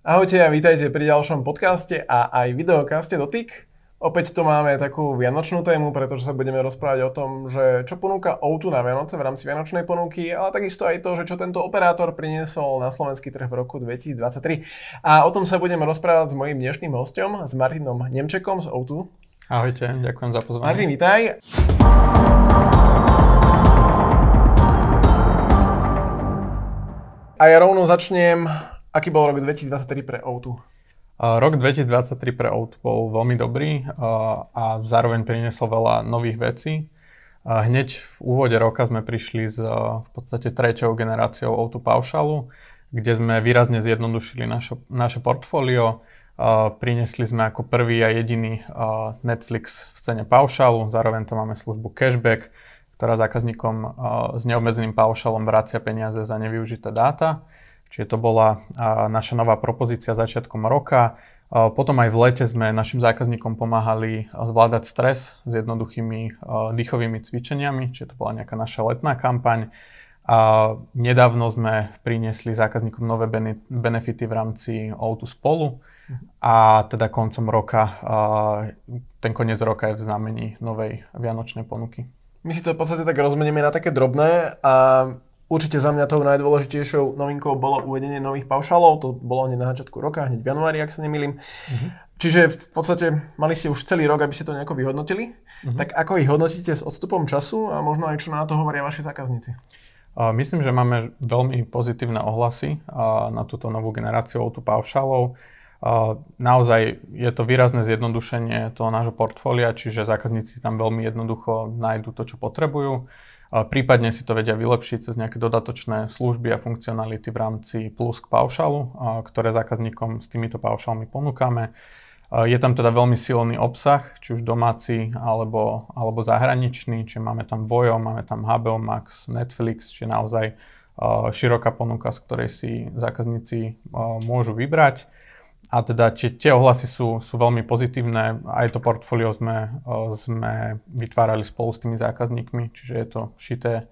Ahojte a vítajte pri ďalšom podcaste a aj videokaste Dotyk. Opäť tu máme takú vianočnú tému, pretože sa budeme rozprávať o tom, že čo ponúka Outu na Vianoce v rámci vianočnej ponuky, ale takisto aj to, že čo tento operátor priniesol na slovenský trh v roku 2023. A o tom sa budeme rozprávať s mojím dnešným hostom, s Martinom Nemčekom z Outu. Ahojte, ďakujem za pozvanie. Martin, vítaj. A ja rovno začnem Aký bol rok 2023 pre O2? Rok 2023 pre O2 bol veľmi dobrý a zároveň priniesol veľa nových vecí. Hneď v úvode roka sme prišli s v podstate treťou generáciou O2 Paušalu, kde sme výrazne zjednodušili naše, naše portfólio. Priniesli sme ako prvý a jediný Netflix v cene paušalu, zároveň tam máme službu cashback, ktorá zákazníkom s neobmedzeným paušalom vracia peniaze za nevyužité dáta. Čiže to bola naša nová propozícia začiatkom roka. Potom aj v lete sme našim zákazníkom pomáhali zvládať stres s jednoduchými dýchovými cvičeniami, čiže to bola nejaká naša letná kampaň. A nedávno sme priniesli zákazníkom nové benefity v rámci O2 spolu a teda koncom roka, ten koniec roka je v znamení novej vianočnej ponuky. My si to v podstate tak rozmenieme na také drobné a Určite za mňa tou najdôležitejšou novinkou bolo uvedenie nových paušálov, to bolo hneď na začiatku roka, hneď v januári, ak sa nemýlim. Uh-huh. Čiže v podstate mali ste už celý rok, aby ste to nejako vyhodnotili. Uh-huh. Tak ako ich hodnotíte s odstupom času a možno aj čo na to hovoria vaši zákazníci? Myslím, že máme veľmi pozitívne ohlasy na túto novú generáciu auto paušálov. Naozaj je to výrazné zjednodušenie toho nášho portfólia, čiže zákazníci tam veľmi jednoducho nájdú to, čo potrebujú. Prípadne si to vedia vylepšiť cez nejaké dodatočné služby a funkcionality v rámci plus k paušalu, ktoré zákazníkom s týmito paušalmi ponúkame. Je tam teda veľmi silný obsah, či už domáci alebo, alebo zahraničný, čiže máme tam Vojo, máme tam HBO Max, Netflix, čiže naozaj široká ponuka, z ktorej si zákazníci môžu vybrať. A teda či tie ohlasy sú, sú veľmi pozitívne, aj to portfólio sme, sme vytvárali spolu s tými zákazníkmi, čiže je to šité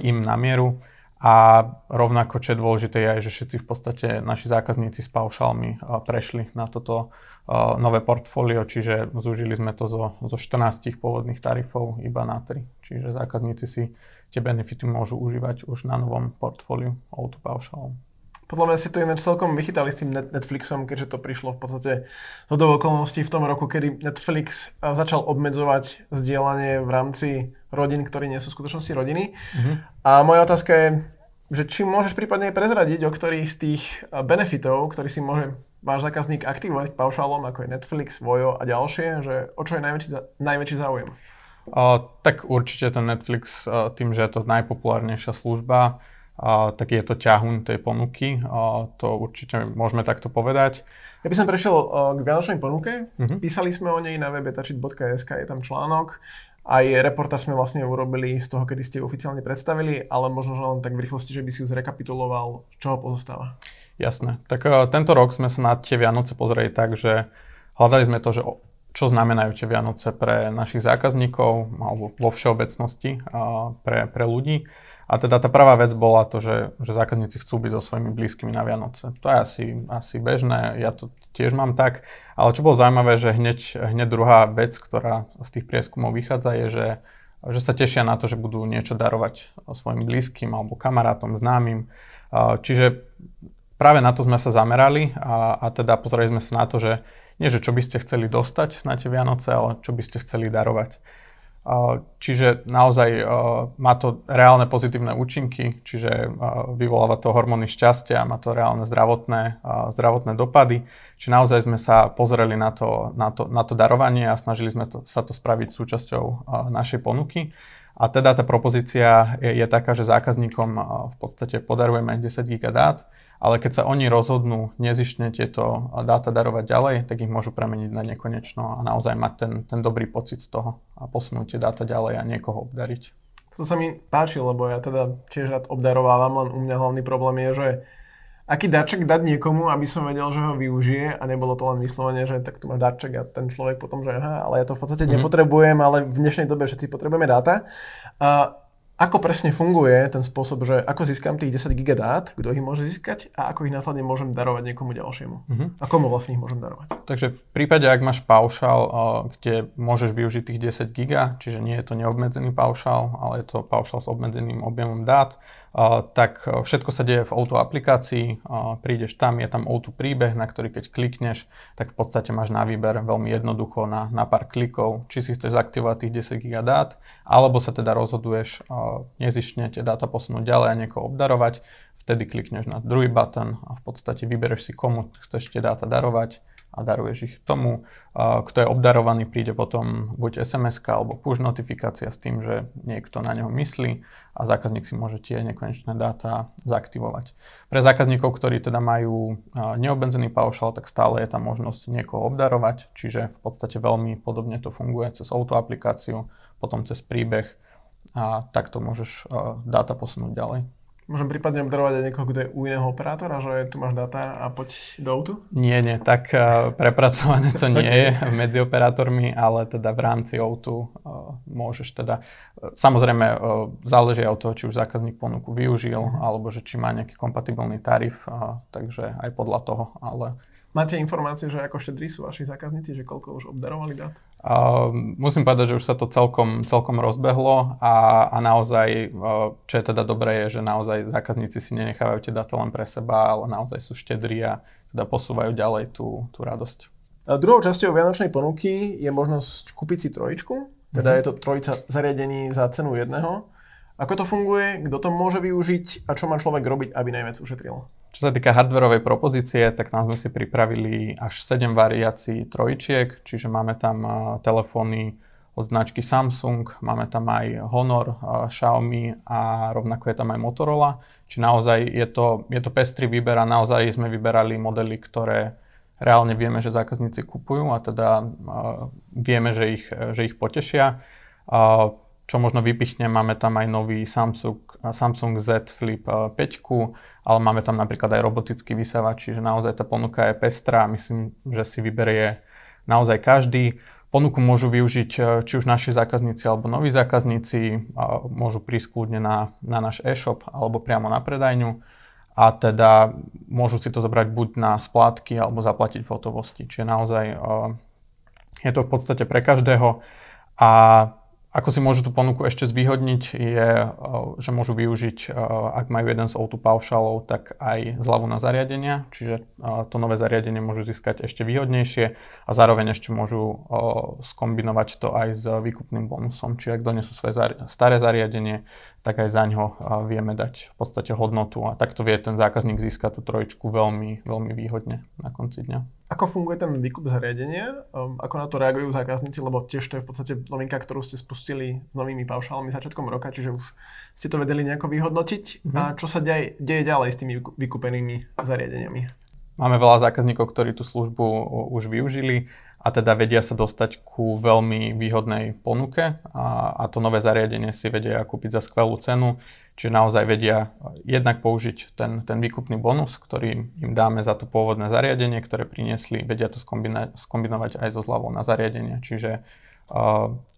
im na mieru. A rovnako, čo je dôležité, je, že všetci v podstate naši zákazníci s paušálmi prešli na toto nové portfólio, čiže zúžili sme to zo, zo 14 pôvodných tarifov iba na 3. Čiže zákazníci si tie benefity môžu užívať už na novom portfóliu Auto paušálom. Podľa mňa si to ináč celkom vychytali s tým Netflixom, keďže to prišlo v podstate do okolností v tom roku, kedy Netflix začal obmedzovať zdieľanie v rámci rodín, ktorí nie sú v skutočnosti rodiny. Mm-hmm. A moja otázka je, že či môžeš prípadne prezradiť, o ktorých z tých benefitov, ktorý si môže váš zákazník aktivovať paušálom, ako je Netflix, Vojo a ďalšie, že o čo je najväčší, najväčší záujem? Uh, tak určite ten Netflix, uh, tým, že je to najpopulárnejšia služba, a, tak je to ťahuň tej ponuky. A, to určite môžeme takto povedať. Ja by som prešiel k Vianočnej ponuke. Uh-huh. Písali sme o nej na webe tačit.sk, je tam článok. Aj reportáž sme vlastne urobili z toho, kedy ste ju oficiálne predstavili, ale možno len tak v rýchlosti, že by si ju zrekapituloval, z čoho pozostáva. Jasné. Tak uh, tento rok sme sa na tie Vianoce pozreli tak, že hľadali sme to, že čo znamenajú tie Vianoce pre našich zákazníkov alebo vo všeobecnosti pre, pre ľudí. A teda tá prvá vec bola to, že, že zákazníci chcú byť so svojimi blízkymi na Vianoce. To je asi, asi bežné, ja to tiež mám tak. Ale čo bolo zaujímavé, že hneď, hneď druhá vec, ktorá z tých prieskumov vychádza, je, že, že sa tešia na to, že budú niečo darovať svojim blízkym alebo kamarátom, známym. Čiže práve na to sme sa zamerali a, a teda pozreli sme sa na to, že nie, že čo by ste chceli dostať na tie Vianoce, ale čo by ste chceli darovať. Čiže naozaj má to reálne pozitívne účinky, čiže vyvoláva to hormóny šťastia, má to reálne zdravotné, zdravotné dopady. Čiže naozaj sme sa pozreli na to, na to, na to darovanie a snažili sme to, sa to spraviť súčasťou našej ponuky. A teda tá propozícia je, je taká, že zákazníkom v podstate podarujeme 10 GB dát, ale keď sa oni rozhodnú nezištne tieto dáta darovať ďalej, tak ich môžu premeniť na nekonečno a naozaj mať ten, ten dobrý pocit z toho a posunúť tie dáta ďalej a niekoho obdariť. To sa mi páči, lebo ja teda tiež rád obdarovávam, len u mňa hlavný problém je, že aký darček dať niekomu, aby som vedel, že ho využije a nebolo to len vyslovene, že tak tu máš darček a ten človek potom, že aha, ale ja to v podstate mm-hmm. nepotrebujem, ale v dnešnej dobe všetci potrebujeme dáta. A ako presne funguje ten spôsob, že ako získam tých 10 giga dát, kto ich môže získať a ako ich následne môžem darovať niekomu ďalšiemu. Uh-huh. A komu vlastne ich môžem darovať. Takže v prípade, ak máš paušál, kde môžeš využiť tých 10 giga, čiže nie je to neobmedzený paušál, ale je to paušál s obmedzeným objemom dát, tak všetko sa deje v Auto aplikácii, prídeš tam, je tam Auto príbeh, na ktorý keď klikneš, tak v podstate máš na výber veľmi jednoducho na, na pár klikov, či si chceš zaktivovať tých 10 GB dát, alebo sa teda rozhoduješ nezištne tie dáta posunúť ďalej a niekoho obdarovať, vtedy klikneš na druhý button a v podstate vybereš si komu chceš tie dáta darovať a daruješ ich tomu. Kto je obdarovaný, príde potom buď sms alebo push notifikácia s tým, že niekto na neho myslí a zákazník si môže tie nekonečné dáta zaaktivovať. Pre zákazníkov, ktorí teda majú neobmedzený paušal, tak stále je tam možnosť niekoho obdarovať, čiže v podstate veľmi podobne to funguje cez auto aplikáciu, potom cez príbeh a takto môžeš dáta posunúť ďalej. Môžem prípadne obdarovať aj niekoho, kto je u iného operátora, že tu máš dáta a poď do autu? Nie, nie, tak uh, prepracované to nie je medzi operátormi, ale teda v rámci autu uh, môžeš teda, samozrejme záleží od toho, či už zákazník ponuku využil, uh-huh. alebo že či má nejaký kompatibilný tarif, takže aj podľa toho, ale Máte informácie, že ako štedrí sú vaši zákazníci, že koľko už obdarovali dát? Uh, musím povedať, že už sa to celkom, celkom rozbehlo a, a naozaj, uh, čo je teda dobré, je, že naozaj zákazníci si nenechávajú tie dáta len pre seba, ale naozaj sú štedrí a teda posúvajú ďalej tú, tú radosť. A druhou časťou Vianočnej ponuky je možnosť kúpiť si trojičku, teda mm-hmm. je to trojica zariadení za cenu jedného. Ako to funguje, kto to môže využiť a čo má človek robiť, aby najviac ušetril? Čo sa týka hardwareovej propozície, tak tam sme si pripravili až 7 variácií trojčiek, čiže máme tam telefóny od značky Samsung, máme tam aj Honor, Xiaomi a rovnako je tam aj Motorola. Čiže naozaj je to, je to pestrý výber a naozaj sme vyberali modely, ktoré reálne vieme, že zákazníci kupujú a teda vieme, že ich, že ich potešia. Čo možno vypichne, máme tam aj nový Samsung, Samsung Z Flip 5, ale máme tam napríklad aj robotický vysávač, čiže naozaj tá ponuka je pestrá myslím, že si vyberie naozaj každý. Ponuku môžu využiť e, či už naši zákazníci alebo noví zákazníci, môžu prísť kľudne na, na náš e-shop alebo priamo na predajňu a teda môžu si to zobrať buď na splátky alebo zaplatiť v hotovosti. Čiže naozaj e, je to v podstate pre každého a ako si môžu tú ponuku ešte zvýhodniť je, eh, že môžu využiť, eh, ak majú jeden z O2 paušalov, tak aj zľavu na zariadenia, čiže eh, to nové zariadenie môžu získať ešte výhodnejšie a zároveň ešte môžu skombinovať to aj s výkupným bonusom, čiže ak donesú svoje staré zariadenie, tak aj za ňo vieme dať v podstate hodnotu a takto vie ten zákazník získať tú trojičku veľmi, veľmi výhodne na konci dňa. Ako funguje ten výkup zariadenia? Um, ako na to reagujú zákazníci? Lebo tiež to je v podstate novinka, ktorú ste spustili s novými paušálmi začiatkom roka, čiže už ste to vedeli nejako vyhodnotiť. Mm-hmm. A čo sa deje, deje ďalej s tými vykúpenými zariadeniami? Máme veľa zákazníkov, ktorí tú službu už využili a teda vedia sa dostať ku veľmi výhodnej ponuke a, a to nové zariadenie si vedia kúpiť za skvelú cenu, čiže naozaj vedia jednak použiť ten, ten výkupný bonus, ktorý im dáme za to pôvodné zariadenie, ktoré priniesli, vedia to skombina- skombinovať aj so zľavou na zariadenie, čiže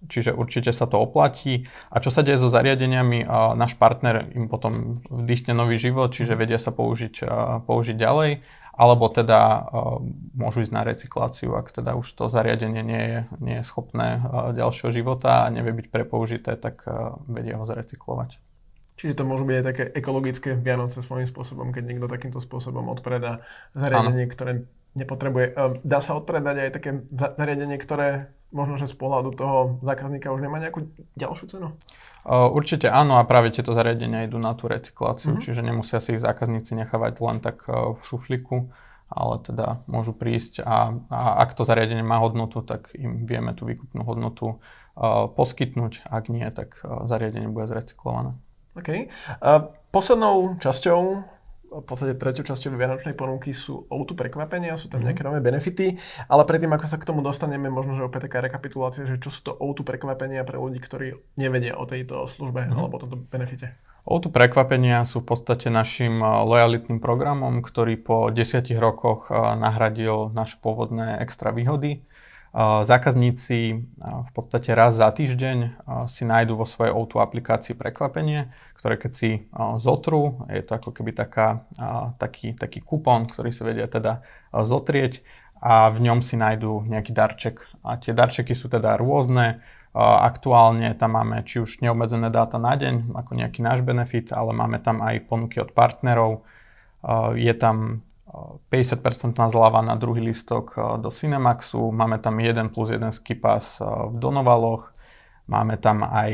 Čiže určite sa to oplatí. A čo sa deje so zariadeniami, náš partner im potom vdýchne nový život, čiže vedia sa použiť, použiť ďalej alebo teda uh, môžu ísť na recykláciu, ak teda už to zariadenie nie je, nie je schopné uh, ďalšieho života a nevie byť prepoužité, tak uh, vedia ho zrecyklovať. Čiže to môžu byť aj také ekologické Vianoce svojím spôsobom, keď niekto takýmto spôsobom odpredá zariadenie, ano. ktoré nepotrebuje. Dá sa odpredať aj také zariadenie, ktoré možno, že z pohľadu toho zákazníka už nemá nejakú ďalšiu cenu? Určite áno a práve tieto zariadenia idú na tú recykláciu, mm-hmm. čiže nemusia si ich zákazníci nechávať len tak v šufliku, ale teda môžu prísť a, a ak to zariadenie má hodnotu, tak im vieme tú výkupnú hodnotu poskytnúť, ak nie, tak zariadenie bude zrecyklované. OK. Poslednou časťou v podstate treťou časťou Vianočnej ponuky sú O2 prekvapenia, sú tam mhm. nejaké nové benefity, ale predtým, ako sa k tomu dostaneme, možno, že opäť taká rekapitulácia, že čo sú to O2 prekvapenia pre ľudí, ktorí nevedia o tejto službe mm. alebo o tomto benefite. O2 prekvapenia sú v podstate našim lojalitným programom, ktorý po desiatich rokoch nahradil naše pôvodné extra výhody. Zákazníci v podstate raz za týždeň si nájdú vo svojej O2 aplikácii prekvapenie, ktoré keď si zotrú, je to ako keby taká, taký, taký kupón, ktorý si vedia teda zotrieť a v ňom si nájdú nejaký darček. A tie darčeky sú teda rôzne, Aktuálne tam máme či už neobmedzené dáta na deň, ako nejaký náš benefit, ale máme tam aj ponuky od partnerov. Je tam 50% zľava na druhý listok do Cinemaxu, máme tam 1 plus 1 skipas v Donovaloch, máme tam aj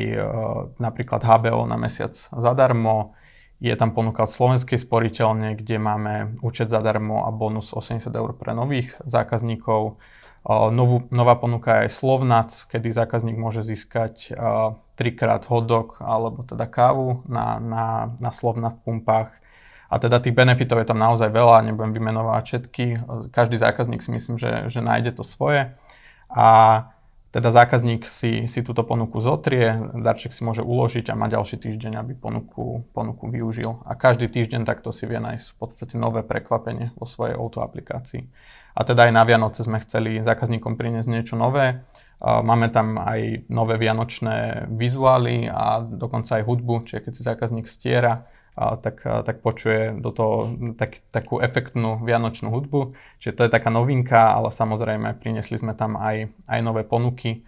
napríklad HBO na mesiac zadarmo, je tam ponuka od Slovenskej sporiteľne, kde máme účet zadarmo a bonus 80 eur pre nových zákazníkov. Novú, nová ponuka je Slovnac, kedy zákazník môže získať trikrát hotdog alebo teda kávu na, na, na Slovnac pumpách. A teda tých benefitov je tam naozaj veľa, nebudem vymenovať všetky. Každý zákazník si myslím, že, že nájde to svoje. A teda zákazník si, si túto ponuku zotrie, darček si môže uložiť a má ďalší týždeň, aby ponuku, ponuku využil. A každý týždeň takto si vie nájsť v podstate nové prekvapenie vo svojej auto aplikácii. A teda aj na Vianoce sme chceli zákazníkom priniesť niečo nové. Máme tam aj nové vianočné vizuály a dokonca aj hudbu, čiže keď si zákazník stiera, tak, tak počuje do toho tak, takú efektnú vianočnú hudbu. Čiže to je taká novinka, ale samozrejme priniesli sme tam aj, aj nové ponuky.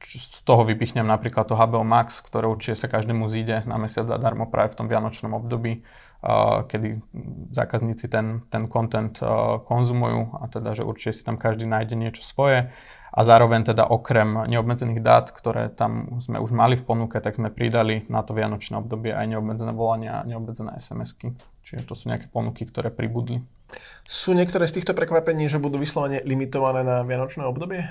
Z toho vypichnem napríklad to HBO Max, ktoré určite sa každému zíde na mesiac zadarmo práve v tom vianočnom období kedy zákazníci ten, ten content konzumujú a teda, že určite si tam každý nájde niečo svoje a zároveň teda okrem neobmedzených dát, ktoré tam sme už mali v ponuke, tak sme pridali na to vianočné obdobie aj neobmedzené volania a neobmedzené SMS-ky. Čiže to sú nejaké ponuky, ktoré pribudli. Sú niektoré z týchto prekvapení, že budú vyslovene limitované na vianočné obdobie?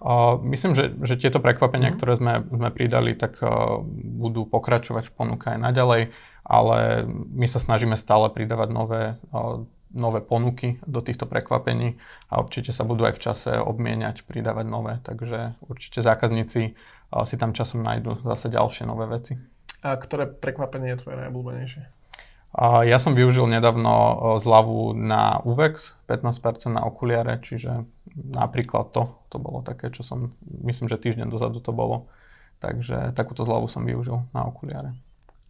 Uh, myslím, že, že tieto prekvapenia, mm. ktoré sme, sme pridali, tak uh, budú pokračovať v ponuke aj naďalej ale my sa snažíme stále pridávať nové, nové ponuky do týchto prekvapení a určite sa budú aj v čase obmieniať, pridávať nové, takže určite zákazníci si tam časom nájdu zase ďalšie nové veci. A ktoré prekvapenie je tvoje najobľúbenejšie? Ja som využil nedávno zľavu na UVEX, 15% na okuliare, čiže napríklad to, to bolo také, čo som, myslím, že týždeň dozadu to bolo. Takže takúto zľavu som využil na okuliare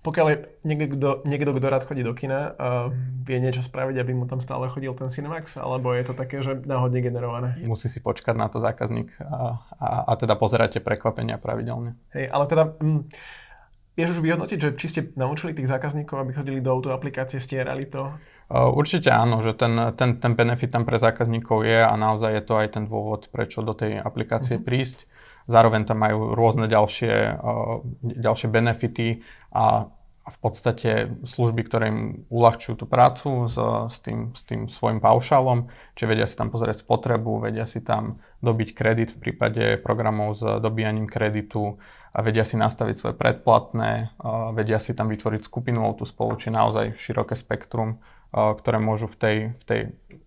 pokiaľ je niekto, niekto, kto rád chodí do kina, uh, vie niečo spraviť, aby mu tam stále chodil ten Cinemax, alebo je to také, že náhodne generované? Musí si počkať na to zákazník a, a, a teda pozerať tie prekvapenia pravidelne. Hej, ale teda... Mm, Vieš už vyhodnotiť, že či ste naučili tých zákazníkov, aby chodili do auto aplikácie, stierali to? Určite áno, že ten, ten, ten benefit tam pre zákazníkov je a naozaj je to aj ten dôvod, prečo do tej aplikácie uh-huh. prísť. Zároveň tam majú rôzne ďalšie, ďalšie benefity a v podstate služby, ktoré im uľahčujú tú prácu s, s, tým, s tým svojim paušálom, čiže vedia si tam pozrieť spotrebu, vedia si tam dobiť kredit v prípade programov s dobíjaním kreditu a vedia si nastaviť svoje predplatné, vedia si tam vytvoriť skupinu tú spolu, či naozaj široké spektrum, ktoré môžu v tej, v tej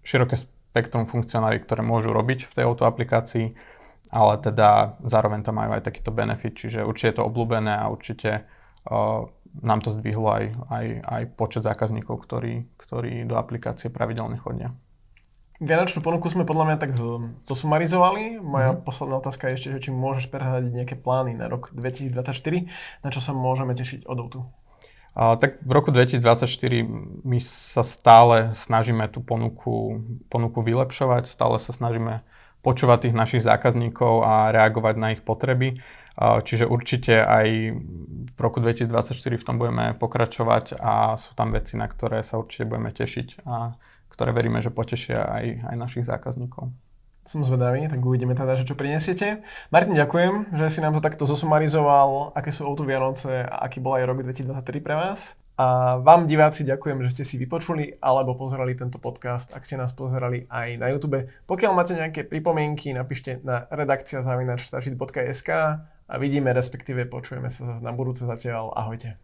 široké spektrum funkcionály, ktoré môžu robiť v tej auto aplikácii ale teda zároveň tam majú aj takýto benefit, čiže určite je to obľúbené a určite uh, nám to zdvihlo aj, aj, aj počet zákazníkov, ktorí, ktorí do aplikácie pravidelne chodia. Vianočnú ponuku sme podľa mňa tak zosumarizovali. Moja mm. posledná otázka je ešte, že či môžeš prehradiť nejaké plány na rok 2024, na čo sa môžeme tešiť od Outu. A, tak v roku 2024 my sa stále snažíme tú ponuku, ponuku vylepšovať, stále sa snažíme počúvať tých našich zákazníkov a reagovať na ich potreby. Čiže určite aj v roku 2024 v tom budeme pokračovať a sú tam veci, na ktoré sa určite budeme tešiť a ktoré veríme, že potešia aj, aj našich zákazníkov. Som zvedavý, tak uvidíme teda, že čo prinesiete. Martin, ďakujem, že si nám to takto zosumarizoval, aké sú o Vianoce a aký bol aj rok 2023 pre vás. A vám diváci ďakujem, že ste si vypočuli alebo pozerali tento podcast, ak ste nás pozerali aj na YouTube. Pokiaľ máte nejaké pripomienky, napíšte na redakcia zavinač.sk a vidíme, respektíve počujeme sa zase na budúce zatiaľ. Ahojte.